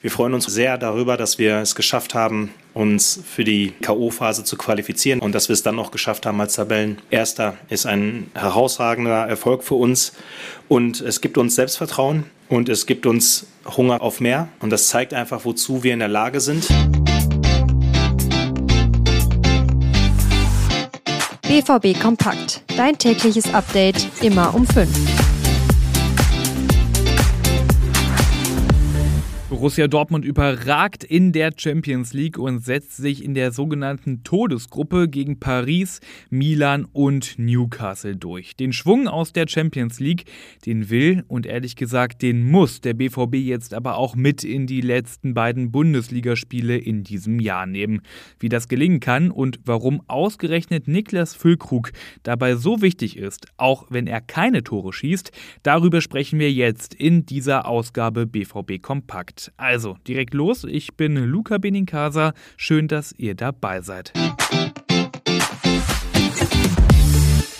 Wir freuen uns sehr darüber, dass wir es geschafft haben, uns für die K.O.-Phase zu qualifizieren und dass wir es dann auch geschafft haben als Tabellenerster ist ein herausragender Erfolg für uns und es gibt uns Selbstvertrauen und es gibt uns Hunger auf mehr und das zeigt einfach, wozu wir in der Lage sind. BVB Kompakt. Dein tägliches Update immer um 5. Borussia Dortmund überragt in der Champions League und setzt sich in der sogenannten Todesgruppe gegen Paris, Milan und Newcastle durch. Den Schwung aus der Champions League, den will und ehrlich gesagt, den muss der BVB jetzt aber auch mit in die letzten beiden Bundesligaspiele in diesem Jahr nehmen. Wie das gelingen kann und warum ausgerechnet Niklas Füllkrug dabei so wichtig ist, auch wenn er keine Tore schießt, darüber sprechen wir jetzt in dieser Ausgabe BVB Kompakt. Also, direkt los. Ich bin Luca Benincasa. Schön, dass ihr dabei seid.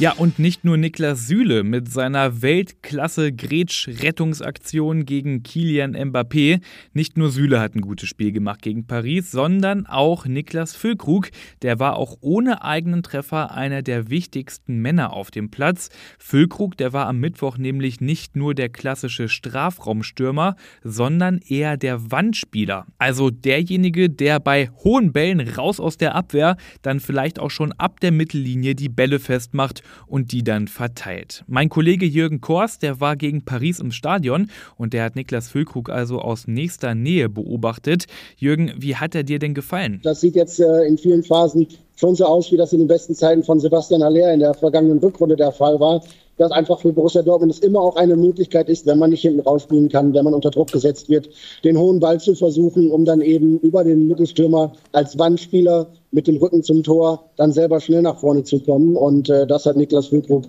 Ja, und nicht nur Niklas Süle mit seiner Weltklasse-Gretsch-Rettungsaktion gegen Kilian Mbappé. Nicht nur Süle hat ein gutes Spiel gemacht gegen Paris, sondern auch Niklas Füllkrug. Der war auch ohne eigenen Treffer einer der wichtigsten Männer auf dem Platz. Füllkrug, der war am Mittwoch nämlich nicht nur der klassische Strafraumstürmer, sondern eher der Wandspieler. Also derjenige, der bei hohen Bällen raus aus der Abwehr dann vielleicht auch schon ab der Mittellinie die Bälle festmacht und die dann verteilt. Mein Kollege Jürgen Kors, der war gegen Paris im Stadion und der hat Niklas Füllkrug also aus nächster Nähe beobachtet. Jürgen, wie hat er dir denn gefallen? Das sieht jetzt äh, in vielen Phasen schon so aus, wie das in den besten Zeiten von Sebastian Haller in der vergangenen Rückrunde der Fall war. Dass einfach für Borussia Dortmund es immer auch eine Möglichkeit ist, wenn man nicht hinten rausspielen kann, wenn man unter Druck gesetzt wird, den hohen Ball zu versuchen, um dann eben über den Mittelstürmer als Wandspieler mit dem Rücken zum Tor dann selber schnell nach vorne zu kommen. Und äh, das hat Niklas Füllkrug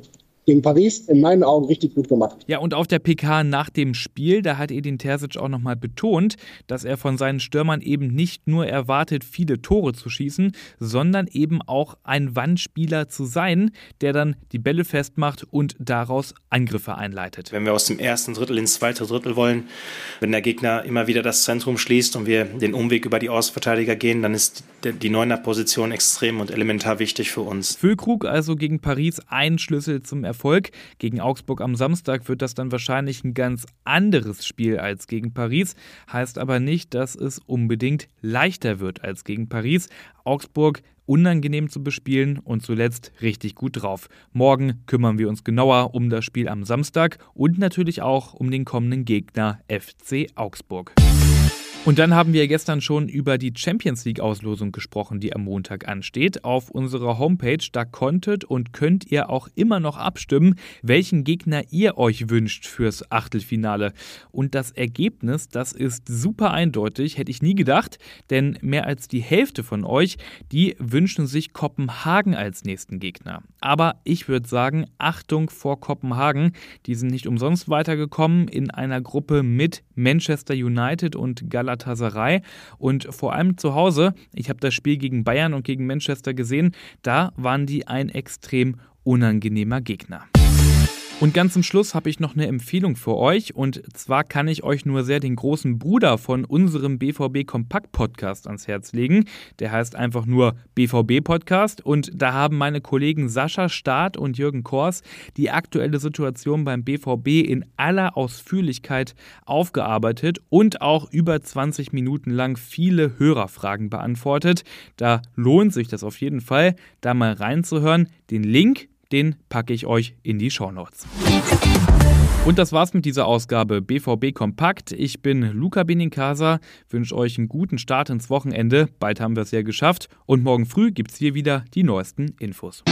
gegen Paris in meinen Augen richtig gut gemacht. Ja, und auf der PK nach dem Spiel, da hat Edin Terzic auch nochmal betont, dass er von seinen Stürmern eben nicht nur erwartet, viele Tore zu schießen, sondern eben auch ein Wandspieler zu sein, der dann die Bälle festmacht und daraus Angriffe einleitet. Wenn wir aus dem ersten Drittel ins zweite Drittel wollen, wenn der Gegner immer wieder das Zentrum schließt und wir den Umweg über die Außenverteidiger gehen, dann ist die Neuner-Position extrem und elementar wichtig für uns. Füllkrug also gegen Paris ein Schlüssel zum Erfolg. Gegen Augsburg am Samstag wird das dann wahrscheinlich ein ganz anderes Spiel als gegen Paris. Heißt aber nicht, dass es unbedingt leichter wird als gegen Paris. Augsburg unangenehm zu bespielen und zuletzt richtig gut drauf. Morgen kümmern wir uns genauer um das Spiel am Samstag und natürlich auch um den kommenden Gegner FC Augsburg. Und dann haben wir gestern schon über die Champions League-Auslosung gesprochen, die am Montag ansteht. Auf unserer Homepage, da konntet und könnt ihr auch immer noch abstimmen, welchen Gegner ihr euch wünscht fürs Achtelfinale. Und das Ergebnis, das ist super eindeutig, hätte ich nie gedacht, denn mehr als die Hälfte von euch, die wünschen sich Kopenhagen als nächsten Gegner. Aber ich würde sagen, Achtung vor Kopenhagen, die sind nicht umsonst weitergekommen in einer Gruppe mit Manchester United und Galatasaray. Galatasaray. Und vor allem zu Hause, ich habe das Spiel gegen Bayern und gegen Manchester gesehen, da waren die ein extrem unangenehmer Gegner. Und ganz zum Schluss habe ich noch eine Empfehlung für euch. Und zwar kann ich euch nur sehr den großen Bruder von unserem BVB Kompakt Podcast ans Herz legen. Der heißt einfach nur BVB Podcast. Und da haben meine Kollegen Sascha Staat und Jürgen Kors die aktuelle Situation beim BVB in aller Ausführlichkeit aufgearbeitet und auch über 20 Minuten lang viele Hörerfragen beantwortet. Da lohnt sich das auf jeden Fall, da mal reinzuhören. Den Link den packe ich euch in die Shownotes. Und das war's mit dieser Ausgabe BVB Kompakt. Ich bin Luca Benincasa, wünsche euch einen guten Start ins Wochenende. Bald haben wir es ja geschafft und morgen früh gibt's hier wieder die neuesten Infos.